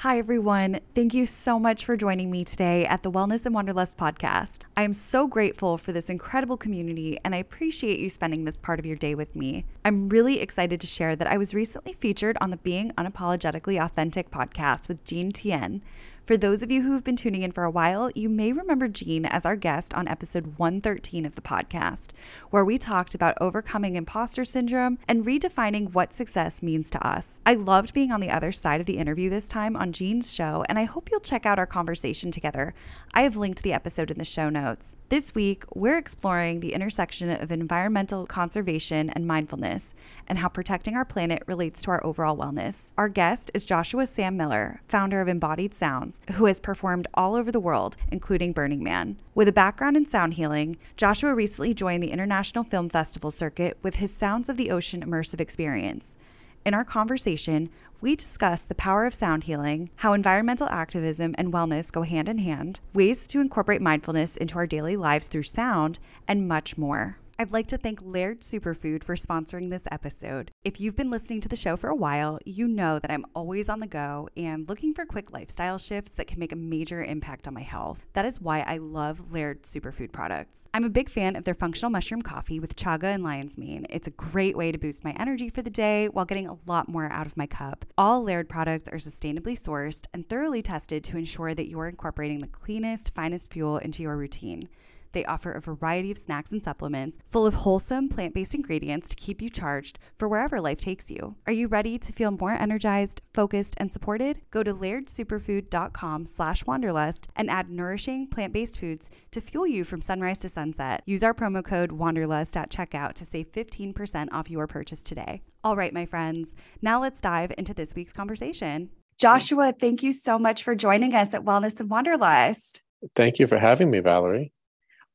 Hi, everyone. Thank you so much for joining me today at the Wellness and Wanderlust podcast. I am so grateful for this incredible community and I appreciate you spending this part of your day with me. I'm really excited to share that I was recently featured on the Being Unapologetically Authentic podcast with Jean Tien, for those of you who have been tuning in for a while, you may remember Jean as our guest on episode 113 of the podcast, where we talked about overcoming imposter syndrome and redefining what success means to us. I loved being on the other side of the interview this time on Jean's show, and I hope you'll check out our conversation together. I have linked the episode in the show notes. This week, we're exploring the intersection of environmental conservation and mindfulness and how protecting our planet relates to our overall wellness. Our guest is Joshua Sam Miller, founder of Embodied Sounds who has performed all over the world, including Burning Man. With a background in sound healing, Joshua recently joined the International Film Festival circuit with his Sounds of the Ocean immersive experience. In our conversation, we discuss the power of sound healing, how environmental activism and wellness go hand in hand, ways to incorporate mindfulness into our daily lives through sound, and much more. I'd like to thank Laird Superfood for sponsoring this episode. If you've been listening to the show for a while, you know that I'm always on the go and looking for quick lifestyle shifts that can make a major impact on my health. That is why I love Laird Superfood products. I'm a big fan of their functional mushroom coffee with chaga and lion's mane. It's a great way to boost my energy for the day while getting a lot more out of my cup. All Laird products are sustainably sourced and thoroughly tested to ensure that you're incorporating the cleanest, finest fuel into your routine. They offer a variety of snacks and supplements full of wholesome plant based ingredients to keep you charged for wherever life takes you. Are you ready to feel more energized, focused, and supported? Go to lairdsuperfood.com slash wanderlust and add nourishing plant based foods to fuel you from sunrise to sunset. Use our promo code wanderlust at checkout to save 15% off your purchase today. All right, my friends, now let's dive into this week's conversation. Joshua, thank you so much for joining us at Wellness and Wanderlust. Thank you for having me, Valerie.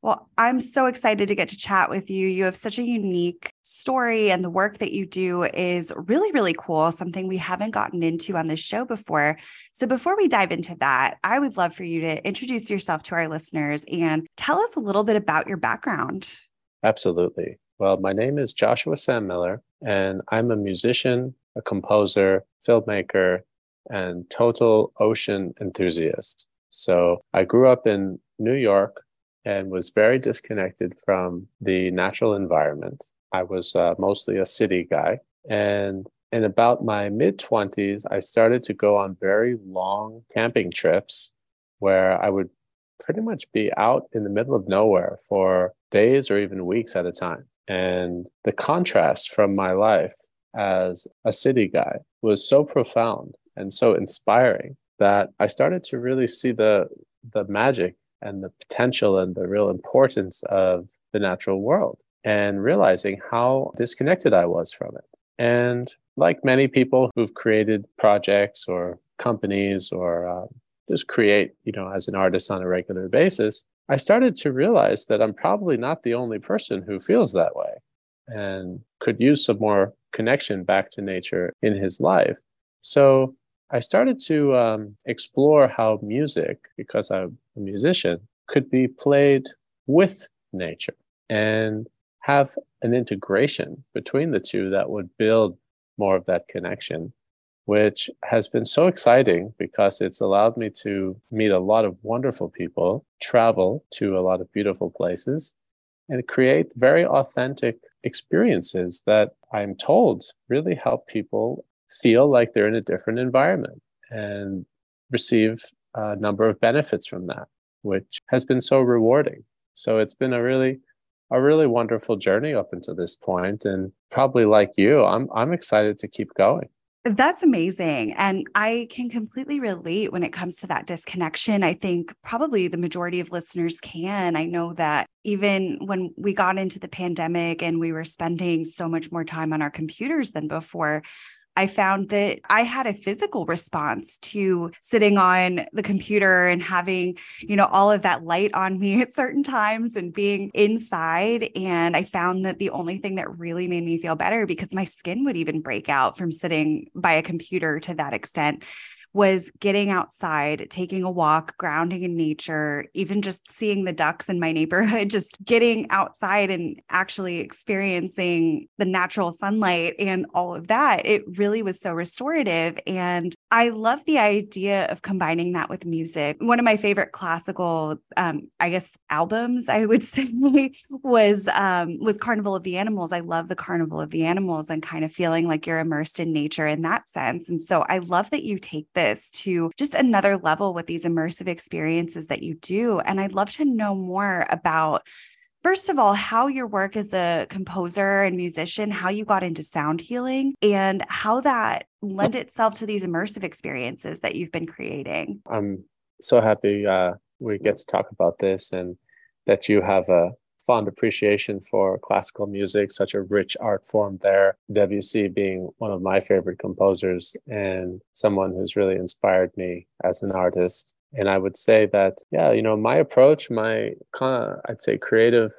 Well, I'm so excited to get to chat with you. You have such a unique story, and the work that you do is really, really cool, something we haven't gotten into on this show before. So, before we dive into that, I would love for you to introduce yourself to our listeners and tell us a little bit about your background. Absolutely. Well, my name is Joshua Sam Miller, and I'm a musician, a composer, filmmaker, and total ocean enthusiast. So, I grew up in New York and was very disconnected from the natural environment. I was uh, mostly a city guy. And in about my mid 20s, I started to go on very long camping trips where I would pretty much be out in the middle of nowhere for days or even weeks at a time. And the contrast from my life as a city guy was so profound and so inspiring that I started to really see the the magic and the potential and the real importance of the natural world and realizing how disconnected I was from it. And like many people who've created projects or companies or uh, just create, you know, as an artist on a regular basis, I started to realize that I'm probably not the only person who feels that way and could use some more connection back to nature in his life. So I started to um, explore how music, because I'm a musician, could be played with nature and have an integration between the two that would build more of that connection, which has been so exciting because it's allowed me to meet a lot of wonderful people, travel to a lot of beautiful places, and create very authentic experiences that I'm told really help people feel like they're in a different environment and receive a number of benefits from that, which has been so rewarding. So it's been a really a really wonderful journey up until this point and probably like you I'm I'm excited to keep going. That's amazing. And I can completely relate when it comes to that disconnection. I think probably the majority of listeners can. I know that even when we got into the pandemic and we were spending so much more time on our computers than before, I found that I had a physical response to sitting on the computer and having, you know, all of that light on me at certain times and being inside. And I found that the only thing that really made me feel better because my skin would even break out from sitting by a computer to that extent was getting outside, taking a walk, grounding in nature, even just seeing the ducks in my neighborhood, just getting outside and actually experiencing the natural sunlight and all of that. It really was so restorative. And I love the idea of combining that with music. One of my favorite classical, um, I guess, albums, I would say, was um, was Carnival of the Animals. I love the Carnival of the Animals and kind of feeling like you're immersed in nature in that sense. And so I love that you take this to just another level with these immersive experiences that you do. And I'd love to know more about first of all, how your work as a composer and musician, how you got into sound healing, and how that lent itself to these immersive experiences that you've been creating. I'm so happy uh, we get to talk about this and that you have a fond appreciation for classical music, such a rich art form there. Debussy being one of my favorite composers and someone who's really inspired me as an artist. And I would say that, yeah, you know, my approach, my kind of, I'd say creative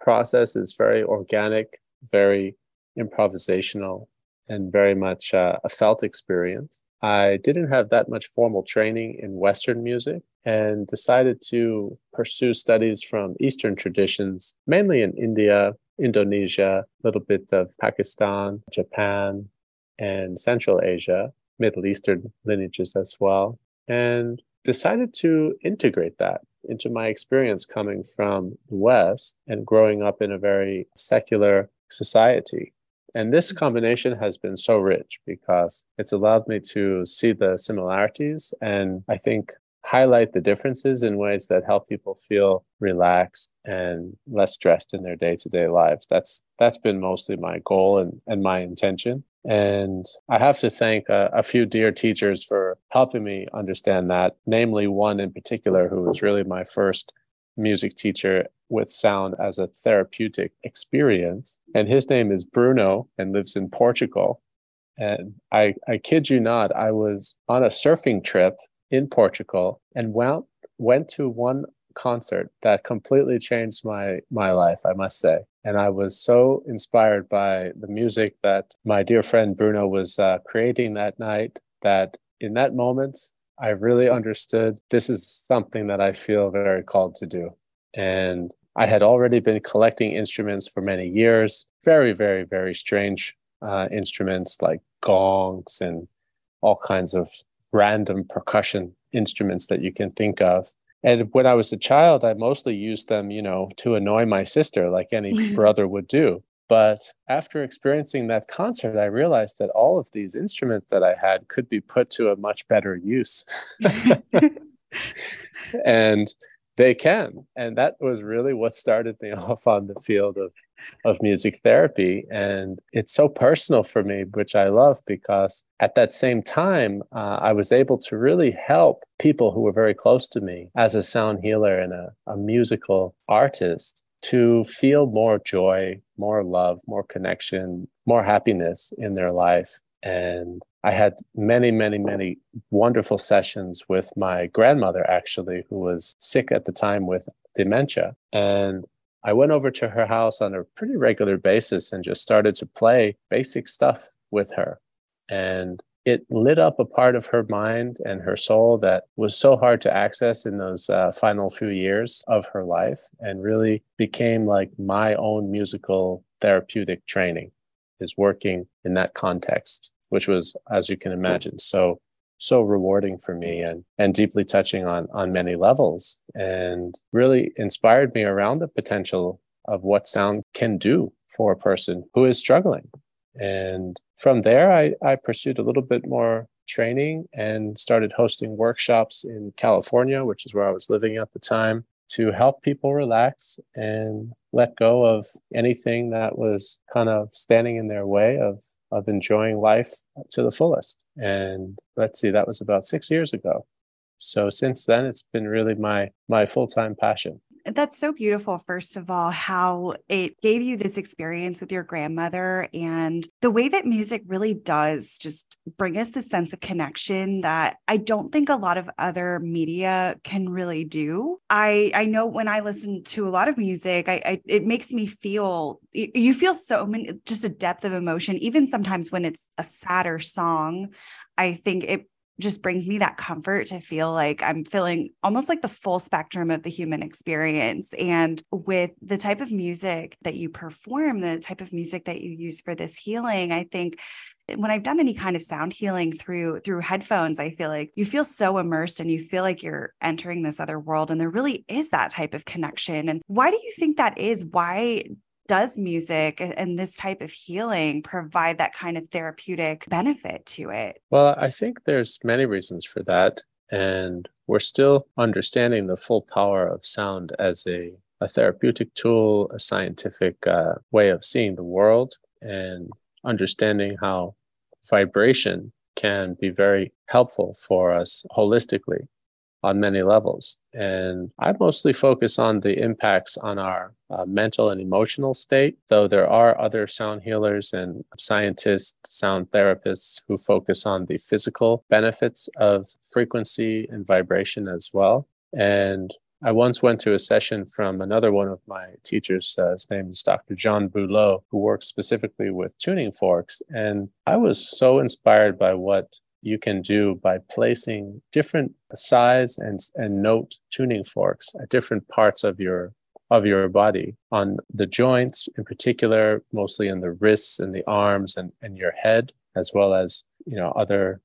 process is very organic, very improvisational, and very much uh, a felt experience. I didn't have that much formal training in Western music and decided to pursue studies from Eastern traditions, mainly in India, Indonesia, a little bit of Pakistan, Japan, and Central Asia, Middle Eastern lineages as well, and decided to integrate that into my experience coming from the West and growing up in a very secular society. And this mm-hmm. combination has been so rich because it's allowed me to see the similarities and I think highlight the differences in ways that help people feel relaxed and less stressed in their day-to-day lives. That's that's been mostly my goal and, and my intention. And I have to thank a, a, few dear teachers for helping me understand that, namely one in particular who was really my first music teacher with sound as a therapeutic experience. And his name is Bruno and lives in Portugal. And I, I kid you not, I was on a surfing trip in Portugal and went, went to one concert that completely changed my, my life, I must say. And I was so inspired by the music that my dear friend Bruno was uh, creating that night that in that moment, I really understood this is something that I feel very called to do. And I had already been collecting instruments for many years, very, very, very strange uh, instruments like gongs and all kinds of random percussion instruments that you can think of. And when I was a child, I mostly used them, you know, to annoy my sister, like any brother would do. But after experiencing that concert, I realized that all of these instruments that I had could be put to a much better use. and they can. And that was really what started me off on the field of, of music therapy. And it's so personal for me, which I love because at that same time, uh, I was able to really help people who were very close to me as a sound healer and a, a musical artist to feel more joy, more love, more connection, more happiness in their life. And I had many, many, many wonderful sessions with my grandmother, actually, who was sick at the time with dementia. And I went over to her house on a pretty regular basis and just started to play basic stuff with her. And it lit up a part of her mind and her soul that was so hard to access in those uh, final few years of her life and really became like my own musical therapeutic training is working in that context which was as you can imagine so so rewarding for me and and deeply touching on on many levels and really inspired me around the potential of what sound can do for a person who is struggling. And from there, I, I pursued a little bit more training and started hosting workshops in California, which is where I was living at the time, to help people relax and let go of anything that was kind of standing in their way of of enjoying life to the fullest. And let's see, that was about six years ago. So since then, it's been really my my full time passion That's so beautiful, first of all, how it gave you this experience with your grandmother and the way that music really does just bring us this sense of connection that I don't think a lot of other media can really do. I I know when I listen to a lot of music, I, I it makes me feel you feel so many just a depth of emotion, even sometimes when it's a sadder song. I think it just brings me that comfort to feel like I'm feeling almost like the full spectrum of the human experience. And with the type of music that you perform, the type of music that you use for this healing, I think when I've done any kind of sound healing through through headphones, I feel like you feel so immersed and you feel like you're entering this other world. And there really is that type of connection. And why do you think that is? Why does music and this type of healing provide that kind of therapeutic benefit to it? Well, I think there's many reasons for that. And we're still understanding the full power of sound as a, a therapeutic tool, a scientific uh, way of seeing the world, and understanding how vibration can be very helpful for us holistically on many levels. And I mostly focus on the impacts on our uh, mental and emotional state, though there are other sound healers and scientists, sound therapists who focus on the physical benefits of frequency and vibration as well. And I once went to a session from another one of my teachers. Uh, his name is Dr. John Beaulieu, who works specifically with tuning forks. And I was so inspired by what you can do by placing different size and, and note tuning forks at different parts of your of your body. On the joints in particular mostly in the wrists and the arms and, and your head as well as you know other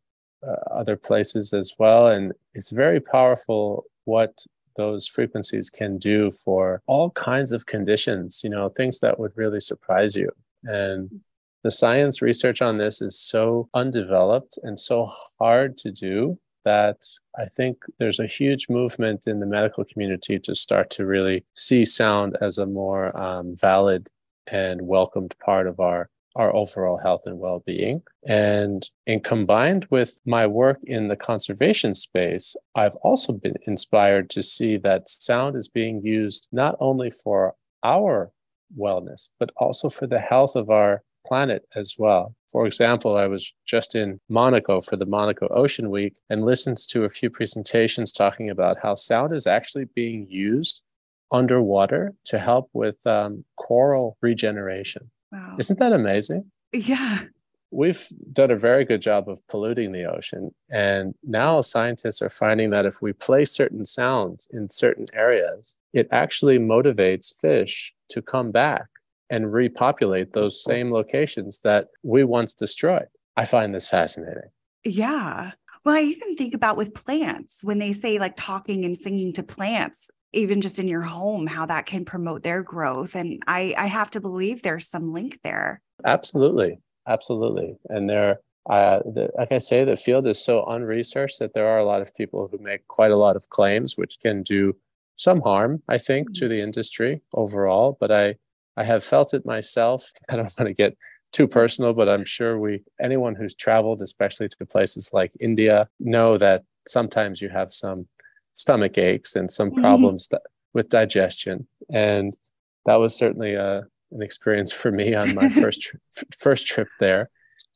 uh, other places as well. And it's very powerful what those frequencies can do for all kinds of conditions you know things that would really surprise you. And the science research on this is so undeveloped and so hard to do that I think there's a huge movement in the medical community to start to really see sound as a more um, valid and welcomed part of our our overall health and well-being. And in combined with my work in the conservation space i've also been inspired to see that sound is being used not only for our wellness but also for the health of our planet as well. For example, I was just in Monaco for the Monaco Ocean Week and listened to a few presentations talking about how sound is actually being used underwater to help with um, coral regeneration. Wow. Isn't that amazing? Yeah. We've done a very good job of polluting the ocean. And now scientists are finding that if we play certain sounds in certain areas, it actually motivates fish to come back and repopulate those same locations that we once destroyed. I find this fascinating. Yeah. Well, I even think about with plants when they say like talking and singing to plants, even just in your home, how that can promote their growth. And I, I have to believe there's some link there. Absolutely. Absolutely. And there, uh, the, like I say, the field is so unresearched that there are a lot of people who make quite a lot of claims, which can do some harm, I think, to the industry overall. But I, I have felt it myself. I don't want to get too personal, but I'm sure we, anyone who's traveled, especially to places like India, know that sometimes you have some stomach aches and some mm-hmm. problems with digestion. And that was certainly a, uh, an experience for me on my first, tri- first trip there.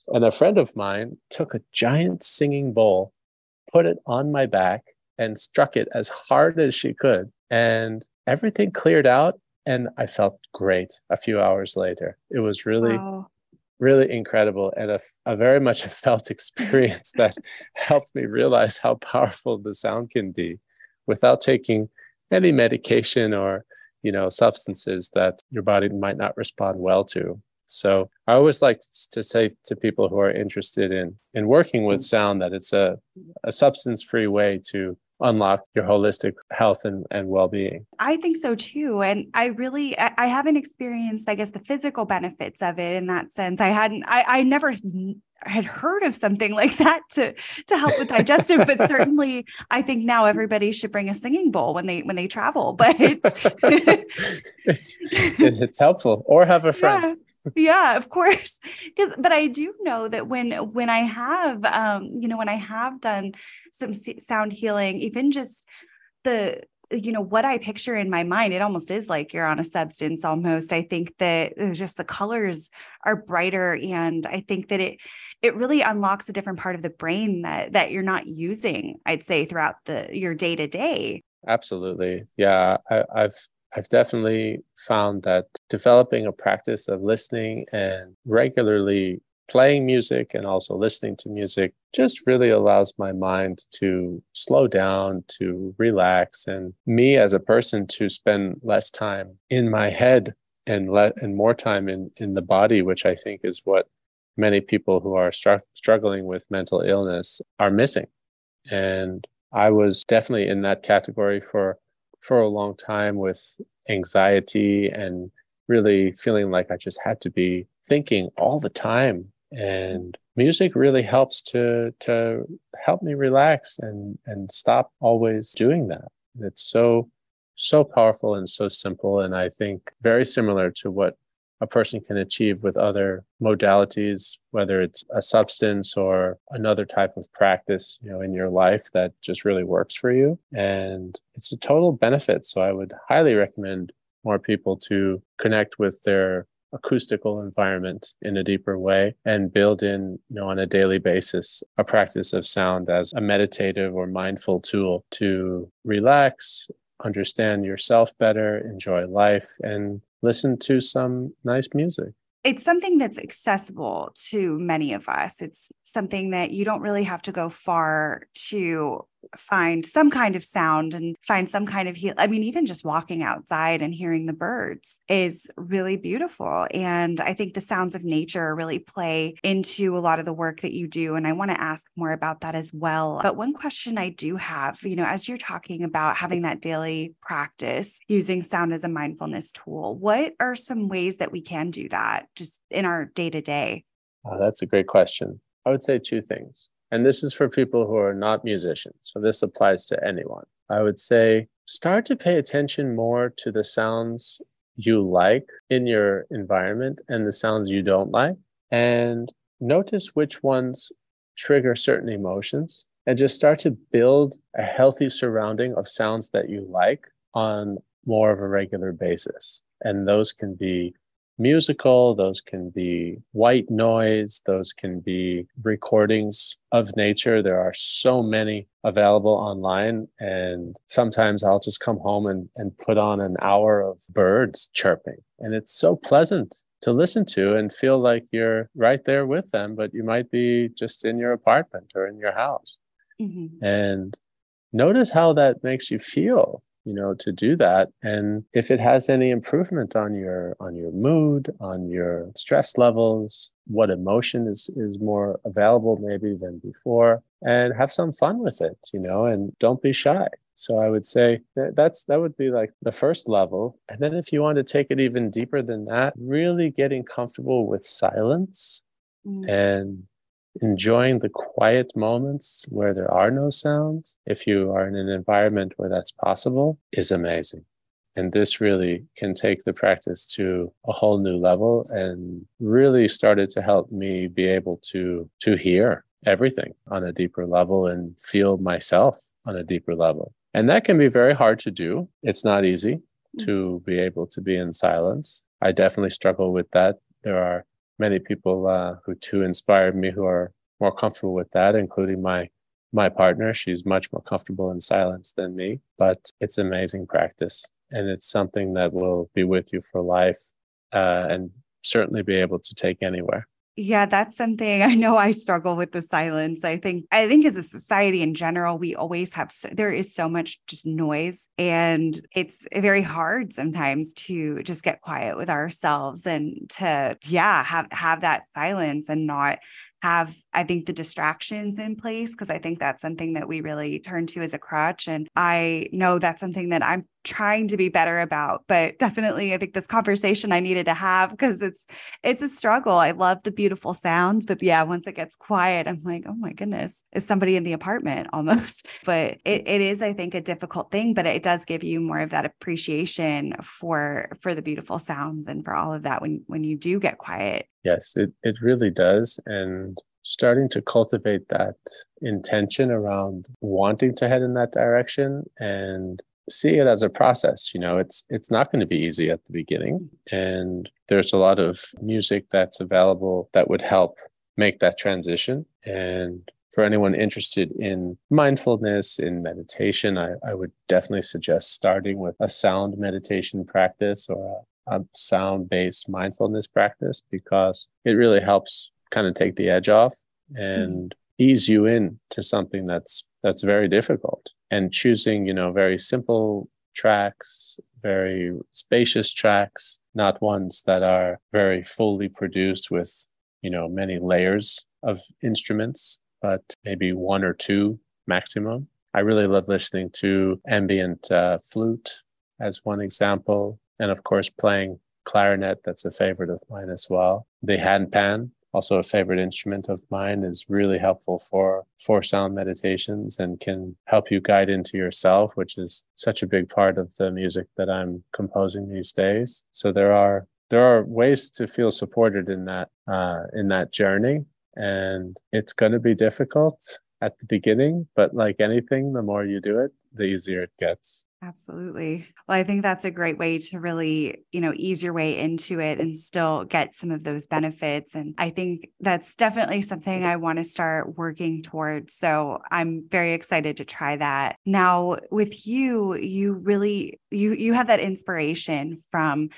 And a friend of mine took a giant singing bowl, put it on my back, and struck it as hard as she could. And everything cleared out and I felt great a few hours later. It was really, wow. really incredible and a, a very much a felt experience that helped me realize how powerful the sound can be without taking any medication or you know substances that your body might not respond well to so i always like to say to people who are interested in in working with mm. sound that it's a, a substance free way to unlock your holistic health and, and well-being. I think so too and i really I, I, haven't experienced i guess the physical benefits of it in that sense. I hadn't i, I never had heard of something like that to to help with digestive but certainly i think now everybody should bring a singing bowl when they when they travel but it's it's helpful or have a friend yeah of course. Because but i do know that when when i have um you know when i have done some sound healing even just the you know what i picture in my mind it almost is like you're on a substance almost. I think that just the colors are brighter and i think that it it really unlocks a different part of the brain that that you're not using i'd say throughout the your day to day. Absolutely. Yeah I, i've I've definitely found that developing a practice of listening and regularly playing music and also listening to music just really allows my mind to slow down, to relax, and me as a person to spend less time in my head and let and more time in in the body, which I think is what many people who are str- struggling with mental illness are missing. And I was definitely in that category for for a long time with anxiety and really feeling like I just had to be thinking all the time. And music really helps to to help me relax and and stop always doing that. It's so so powerful and so simple. And i think very similar to what a person can achieve with other modalities whether it's a substance or another type of practice you know in your life that just really works for you. And it's a total benefit. So i would highly recommend more people to connect with their acoustical environment in a deeper way and build in you know on a daily basis a practice of sound as a meditative or mindful tool to relax understand yourself better enjoy life and listen to some nice music it's something that's accessible to many of us. It's something that you don't really have to go far to find some kind of sound and find some kind of heal. I mean, even just walking outside and hearing the birds is really beautiful. And I think the sounds of nature really play into a lot of the work that you do. And I want to ask more about that as well. But one question I do have, you know, as you're talking about having that daily practice using sound as a mindfulness tool, what are some ways that we can do that just in our day to oh, day? That's a great question. I would say two things. And this is for people who are not musicians. So this applies to anyone. I would say start to pay attention more to the sounds you like in your environment and the sounds you don't like. And notice which ones trigger certain emotions and just start to build a healthy surrounding of sounds that you like on more of a regular basis. And those can be musical, those can be white noise, those can be recordings of nature. There are so many available online. And sometimes I'll just come home and, and put on an hour of birds chirping. And it's so pleasant to listen to and feel like you're right there with them, but you might be just in your apartment or in your house. Mm-hmm. And notice how that makes you feel you know to do that. And if it has any improvement on your on your mood on your stress levels what emotion is is more available maybe than before and have some fun with it you know and don't be shy. So i would say that that's that would be like the first level. And then if you want to take it even deeper than that really getting comfortable with silence mm. and enjoying the quiet moments where there are no sounds, if you are in an environment where that's possible, is amazing. And this really can take the practice to a whole new level and really started to help me be able to, to hear everything on a deeper level and feel myself on a deeper level. And that can be very hard to do. It's not easy mm. to be able to be in silence. I definitely struggle with that. There are many people uh, who too inspired me who are more comfortable with that, including my my partner. She's much more comfortable in silence than me, but it's amazing practice, and it's something that will be with you for life, uh, and certainly be able to take anywhere. Yeah, that's something I know I struggle with the silence. I think I think as a society in general, we always have so, there is so much just noise and it's very hard sometimes to just get quiet with ourselves and to yeah, have have that silence and not have i think the distractions in place because i think that's something that we really turn to as a crutch and i know that's something that i'm trying to be better about but definitely i think this conversation i needed to have because it's it's a struggle. I love the beautiful sounds but yeah once it gets quiet i'm like oh my goodness is somebody in the apartment almost. But it, it is i think a difficult thing but it does give you more of that appreciation for for the beautiful sounds and for all of that when when you do get quiet. Yes it, it really does and starting to cultivate that intention around wanting to head in that direction and see it as a process. You know, it's it's not going to be easy at the beginning, and there's a lot of music that's available that would help make that transition. And for anyone interested in mindfulness, in meditation, I, I would definitely suggest starting with a sound meditation practice or a, a sound based mindfulness practice because it really helps kind of take the edge off and mm-hmm. ease you in to something that's that's very difficult. And choosing you know very simple tracks very spacious tracks not ones that are very fully produced with you know many layers of instruments but maybe one or two maximum. I really love listening to ambient uh, flute as one example. And of course playing clarinet that's a favorite of mine as well. The handpan also a favorite instrument of mine is really helpful for for sound meditations and can help you guide into yourself which is such a big part of the music that i'm composing these days. So there are there are ways to feel supported in that uh, in that journey and it's going to be difficult at the beginning but like anything the more you do it the easier it gets Absolutely. Well, I think that's a great way to really, you know, ease your way into it and still get some of those benefits. And I think that's definitely something I want to start working towards. So I'm very excited to try that. Now, with you, you really you you have that inspiration from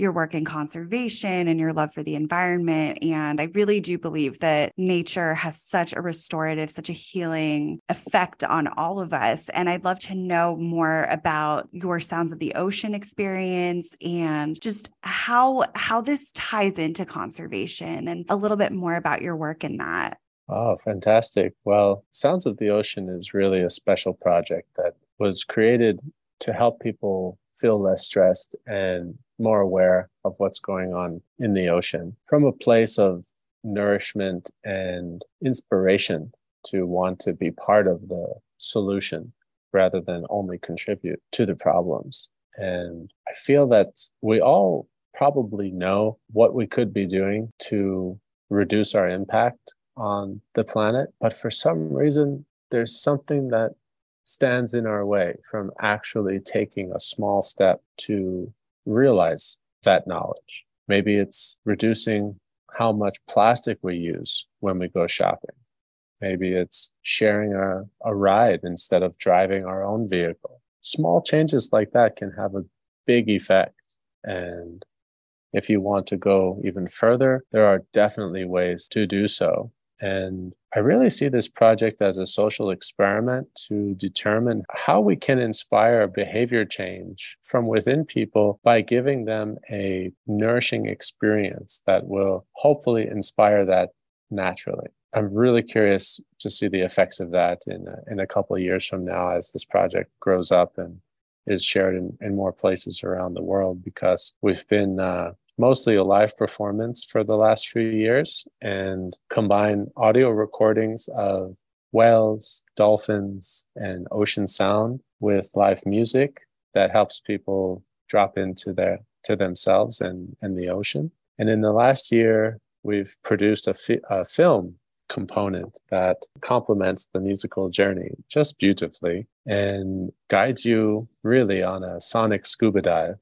your work in conservation and your love for the environment. And I really do believe that nature has such a restorative, such a healing effect on all of us. And I'd love to know more about your Sounds of the Ocean experience and just how how this ties into conservation and a little bit more about your work in that. Oh, fantastic. Well, Sounds of the Ocean is really a special project that was created to help people feel less stressed and more aware of what's going on in the ocean from a place of nourishment and inspiration to want to be part of the solution rather than only contribute to the problems. And I feel that we all probably know what we could be doing to reduce our impact on the planet. But for some reason, there's something that stands in our way from actually taking a small step to realize that knowledge. Maybe it's reducing how much plastic we use when we go shopping. Maybe it's sharing a, a ride instead of driving our own vehicle. Small changes like that can have a big effect. And if you want to go even further, there are definitely ways to do so. And I really see this project as a social experiment to determine how we can inspire behavior change from within people by giving them a nourishing experience that will hopefully inspire that naturally. I'm really curious to see the effects of that in a, in a couple of years from now as this project grows up and is shared in, in more places around the world because we've been uh, mostly a live performance for the last few years and combine audio recordings of whales, dolphins, and ocean sound with live music that helps people drop into their to themselves and, and the ocean. And in the last year, we've produced a, fi- a film component that complements the musical journey just beautifully and guides you really on a sonic scuba dive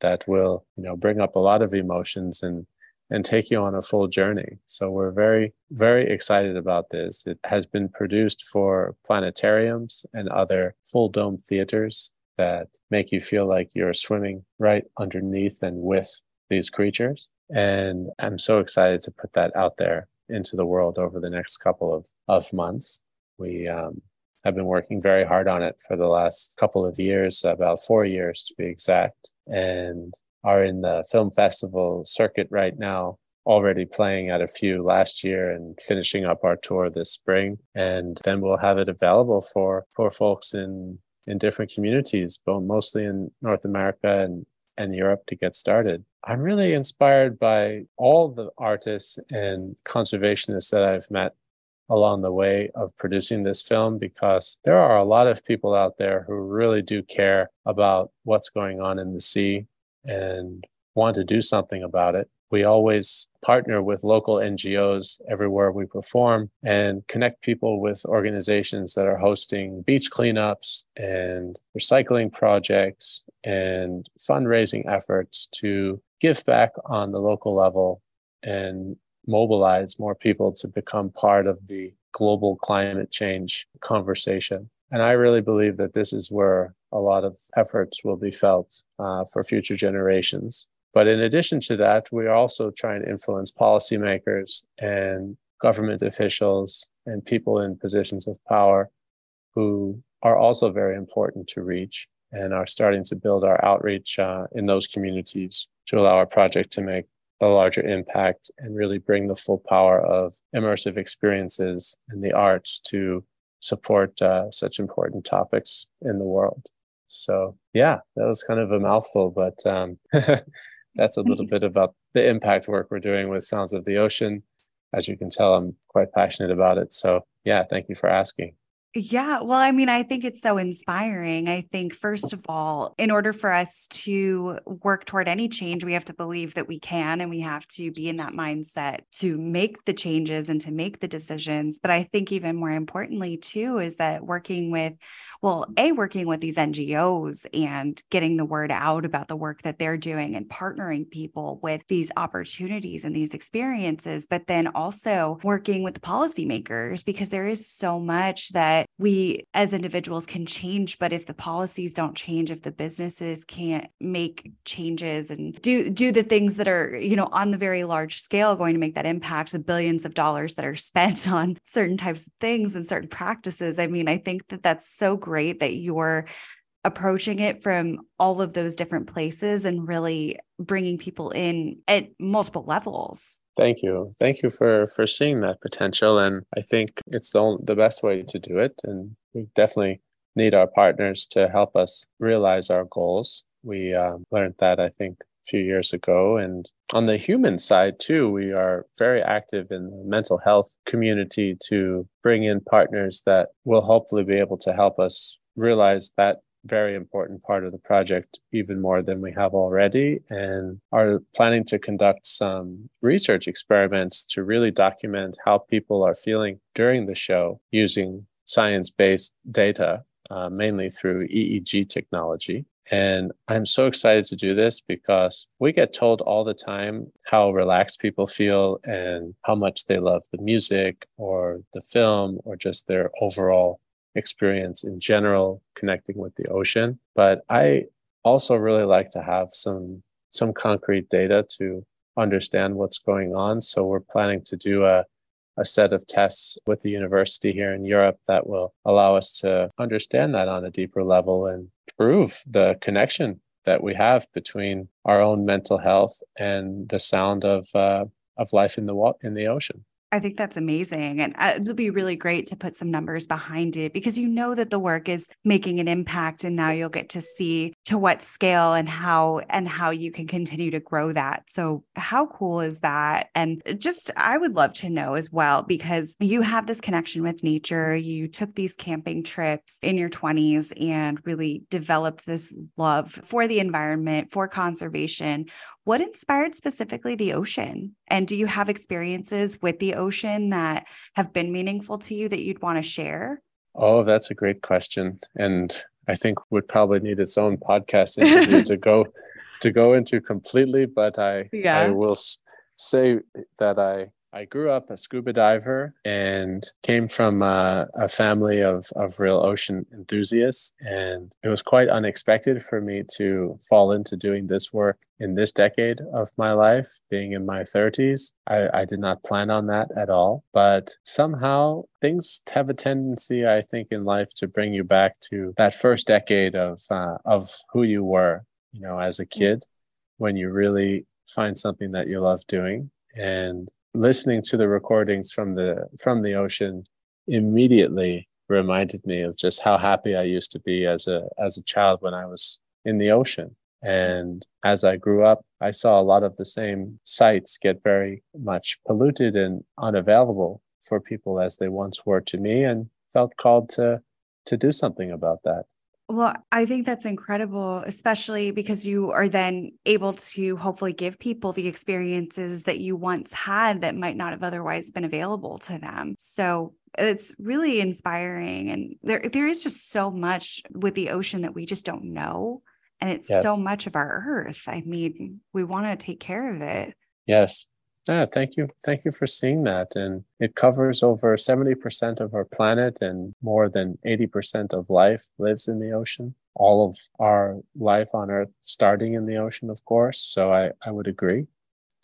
that will you know bring up a lot of emotions and and take you on a full journey. So we're very, very excited about this. It has been produced for planetariums and other full dome theaters that make you feel like you're swimming right underneath and with these creatures. And I'm so excited to put that out there into the world over the next couple of, of months. We um, have been working very hard on it for the last couple of years, about four years to be exact and are in the film festival circuit right now already playing at a few last year and finishing up our tour this spring. And then we'll have it available for for folks in in different communities but mostly in north america and and europe to get started. I'm really inspired by all the artists and conservationists that i've met along the way of producing this film because there are a lot of people out there who really do care about what's going on in the sea and want to do something about it. we always partner with local NGOs everywhere we perform and connect people with organizations that are hosting beach cleanups and recycling projects and fundraising efforts to give back on the local level and mobilize more people to become part of the global climate change conversation. And I really believe that this is where a lot of efforts will be felt uh, for future generations. But in addition to that, we are also trying to influence policymakers and government officials and people in positions of power who are also very important to reach and are starting to build our outreach uh, in those communities to allow our project to make a larger impact and really bring the full power of immersive experiences and the arts to support uh, such important topics in the world. So, yeah, that was kind of a mouthful, but um, that's a little bit about the impact work we're doing with Sounds of the Ocean. As you can tell, I'm quite passionate about it. So, yeah, thank you for asking. Yeah. Well, I mean, I think it's so inspiring. I think, first of all, in order for us to work toward any change, we have to believe that we can and we have to be in that mindset to make the changes and to make the decisions. But I think, even more importantly, too, is that working with, well, A, working with these NGOs and getting the word out about the work that they're doing and partnering people with these opportunities and these experiences, but then also working with the policymakers because there is so much that we as individuals can change but if the policies don't change if the businesses can't make changes and do do the things that are you know on the very large scale going to make that impact the billions of dollars that are spent on certain types of things and certain practices i mean i think that that's so great that you're approaching it from all of those different places and really bringing people in at multiple levels. Thank you. Thank you for for seeing that potential and I think it's the only, the best way to do it and we definitely need our partners to help us realize our goals. We um, learned that I think a few years ago and on the human side too we are very active in the mental health community to bring in partners that will hopefully be able to help us realize that very important part of the project, even more than we have already, and are planning to conduct some research experiments to really document how people are feeling during the show using science based data, uh, mainly through EEG technology. And I'm so excited to do this because we get told all the time how relaxed people feel and how much they love the music or the film or just their overall experience in general connecting with the ocean but i also really like to have some some concrete data to understand what's going on so we're planning to do a a set of tests with the university here in Europe that will allow us to understand that on a deeper level and prove the connection that we have between our own mental health and the sound of uh, of life in the in the ocean. I think that's amazing. And uh, it'll be really great to put some numbers behind it because you know that the work is making an impact and now you'll get to see to what scale and how and how you can continue to grow that. So how cool is that? And just I would love to know as well because you have this connection with nature. You took these camping trips in your 20s and really developed this love for the environment, for conservation. What inspired specifically the ocean? And do you have experiences with the ocean that have been meaningful to you that you'd want to share? Oh, that's a great question. And I think would probably need its own podcast interview to go to go into completely, but I yeah. I will say that I I grew up a scuba diver and came from a, a, family of, of real ocean enthusiasts. And it was quite unexpected for me to fall into doing this work in this decade of my life, being in my 30s. I, I did not plan on that at all. But somehow things have a tendency, I think, in life to bring you back to that first decade of, uh, of who you were, you know, as a kid, when you really find something that you love doing. And listening to the recordings from the from the ocean immediately reminded me of just how happy I used to be as a as a child when I was in the ocean. And as I grew up, I saw a lot of the same sites get very much polluted and unavailable for people as they once were to me and felt called to to do something about that. Well, I think that's incredible, especially because you are then able to hopefully give people the experiences that you once had that might not have otherwise been available to them. So it's really inspiring. And there, there is just so much with the ocean that we just don't know. And it's yes. so much of our earth. I mean, we want to take care of it. Yes. Yeah, thank you. Thank you for seeing that. And it covers over 70% of our planet and more than 80% of life lives in the ocean. All of our life on Earth starting in the ocean, of course. So I, I would agree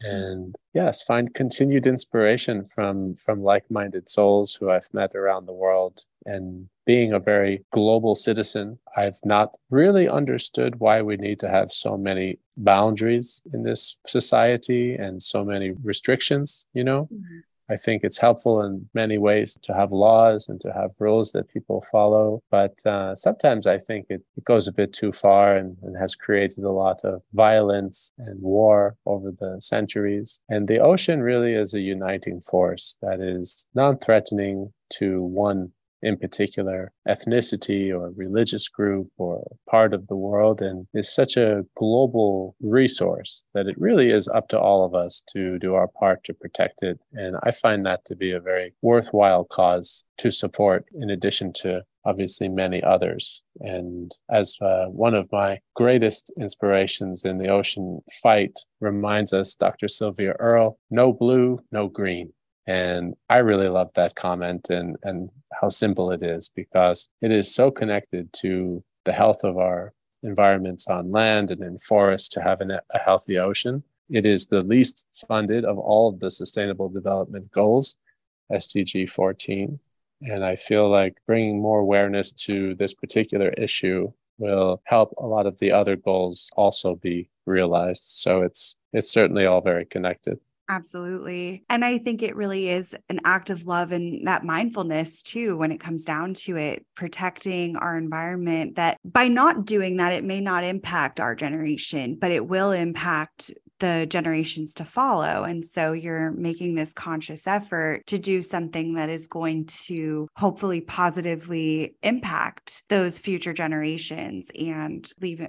and yes find continued inspiration from from like-minded souls who i've met around the world and being a very global citizen i've not really understood why we need to have so many boundaries in this society and so many restrictions you know mm-hmm. I think it's helpful in many ways to have laws and to have rules that people follow. But uh, sometimes I think it, it, goes a bit too far and, and, has created a lot of violence and war over the centuries. And the ocean really is a uniting force that is non threatening to one in particular ethnicity or religious group or part of the world and is such a global resource that it really is up to all of us to do our part to protect it. And I find that to be a very worthwhile cause to support in addition to obviously many others. And as uh, one of my greatest inspirations in the ocean fight reminds us, Dr. Sylvia Earle, no blue, no green. And I really love that comment and, and how simple it is because it is so connected to the health of our environments on land and in forests to have an, a healthy ocean. It is the least funded of all of the sustainable development goals, SDG 14. And I feel like bringing more awareness to this particular issue will help a lot of the other goals also be realized. So it's it's certainly all very connected. Absolutely. And I think it really is an act of love and that mindfulness too, when it comes down to it, protecting our environment. That by not doing that, it may not impact our generation, but it will impact the generations to follow. And so you're making this conscious effort to do something that is going to hopefully positively impact those future generations and leave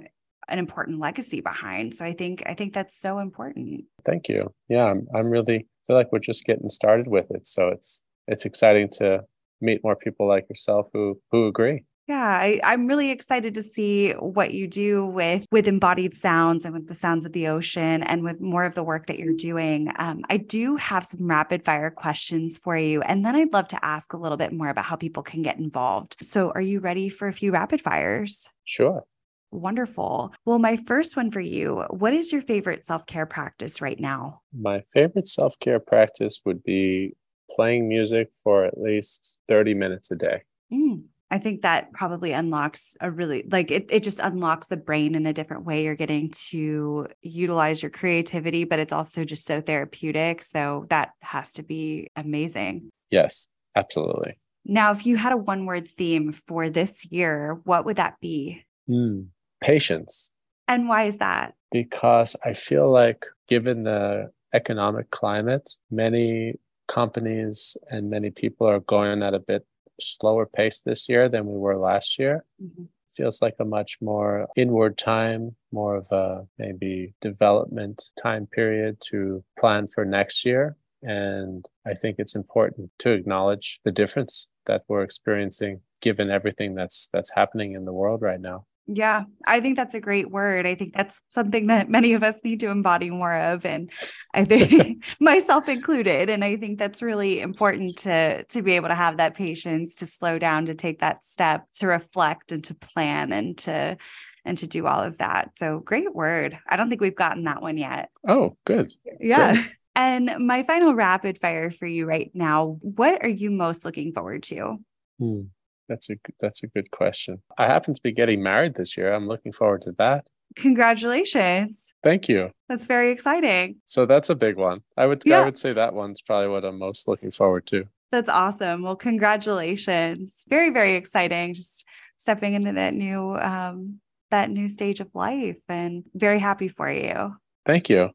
an important legacy behind. So I think I think that's so important. Thank you. Yeah, I'm I'm really feel like we're just getting started with it. So it's it's exciting to meet more people like yourself who who agree. Yeah, I, I'm really excited to see what you do with with embodied sounds and with the sounds of the ocean and with more of the work that you're doing. Um, I do have some rapid fire questions for you, and then I'd love to ask a little bit more about how people can get involved. So, are you ready for a few rapid fires? Sure. Wonderful. Well, my first one for you what is your favorite self care practice right now? My favorite self care practice would be playing music for at least 30 minutes a day. Mm. I think that probably unlocks a really like it, it just unlocks the brain in a different way. You're getting to utilize your creativity, but it's also just so therapeutic. So that has to be amazing. Yes, absolutely. Now, if you had a one word theme for this year, what would that be? Mm patience. And why is that? Because I feel like, given the economic climate, many companies and many people are going at a bit slower pace this year than we were last year. Mm-hmm. Feels like a much more inward time, more of a maybe development time period to plan for next year. And I think it's important to acknowledge the difference that we're experiencing given everything that's that's happening in the world right now. Yeah, I think that's a great word. I think that's something that many of us need to embody more of and I think myself included and I think that's really important to to be able to have that patience to slow down to take that step to reflect and to plan and to and to do all of that. So great word. I don't think we've gotten that one yet. Oh, good. Yeah. Good. And my final rapid fire for you right now, what are you most looking forward to? Hmm. That's a that's a good question. I happen to be getting married this year. I'm looking forward to that. Congratulations. Thank you. That's very exciting. So that's a big one. I would yeah. I would say that one's probably what I'm most looking forward to. That's awesome. Well, congratulations. Very very exciting just stepping into that new um that new stage of life and very happy for you. Thank you.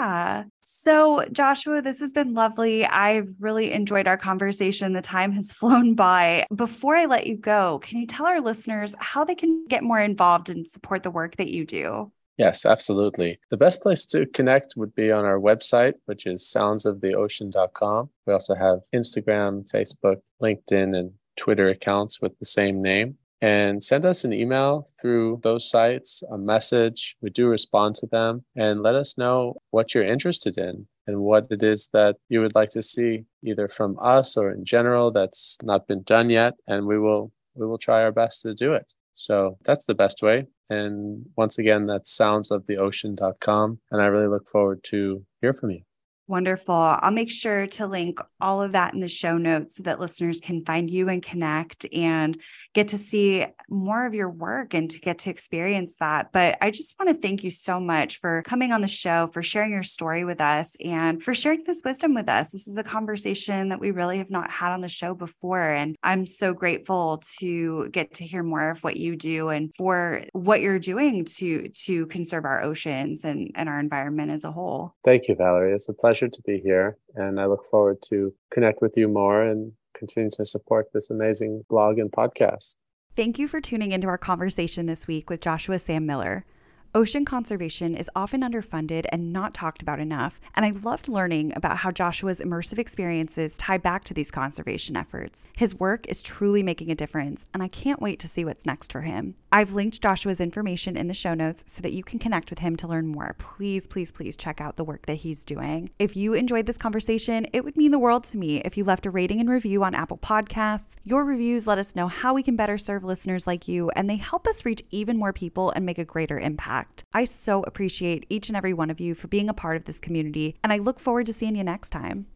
Yeah. So, Joshua, this has been lovely. I've really enjoyed our conversation. The time has flown by. Before I let you go, can you tell our listeners how they can get more involved and support the work that you do? Yes, absolutely. The best place to connect would be on our website, which is soundsoftheocean.com. We also have Instagram, Facebook, LinkedIn, and Twitter accounts with the same name. And send us an email through those sites, a message. We do respond to them and let us know what you're interested in and what it is that you would like to see either from us or in general that's not been done yet. And we will we will try our best to do it. So that's the best way. And once again, that's soundsoftheocean.com. And I really look forward to hear from you. Wonderful. I'll make sure to link all of that in the show notes so that listeners can find you and connect and get to see more of your work and to get to experience that. But I just want to thank you so much for coming on the show, for sharing your story with us, and for sharing this wisdom with us. This is a conversation that we really have not had on the show before. And I'm so grateful to get to hear more of what you do and for what you're doing to to conserve our oceans and, and our environment as a whole. Thank you, Valerie. It's a pleasure to be here. And I look forward to connect with you more and continue to support this amazing blog and podcast. Thank you for tuning into our conversation this week with Joshua Sam Miller. Ocean conservation is often underfunded and not talked about enough, and I loved learning about how Joshua's immersive experiences tie back to these conservation efforts. His work is truly making a difference, and I can't wait to see what's next for him. I've linked Joshua's information in the show notes so that you can connect with him to learn more. Please, please, please check out the work that he's doing. If you enjoyed this conversation, it would mean the world to me if you left a rating and review on Apple Podcasts. Your reviews let us know how we can better serve listeners like you, and they help us reach even more people and make a greater impact impact. I so appreciate each and every one of you for being a part of this community, and I look forward to seeing you next time.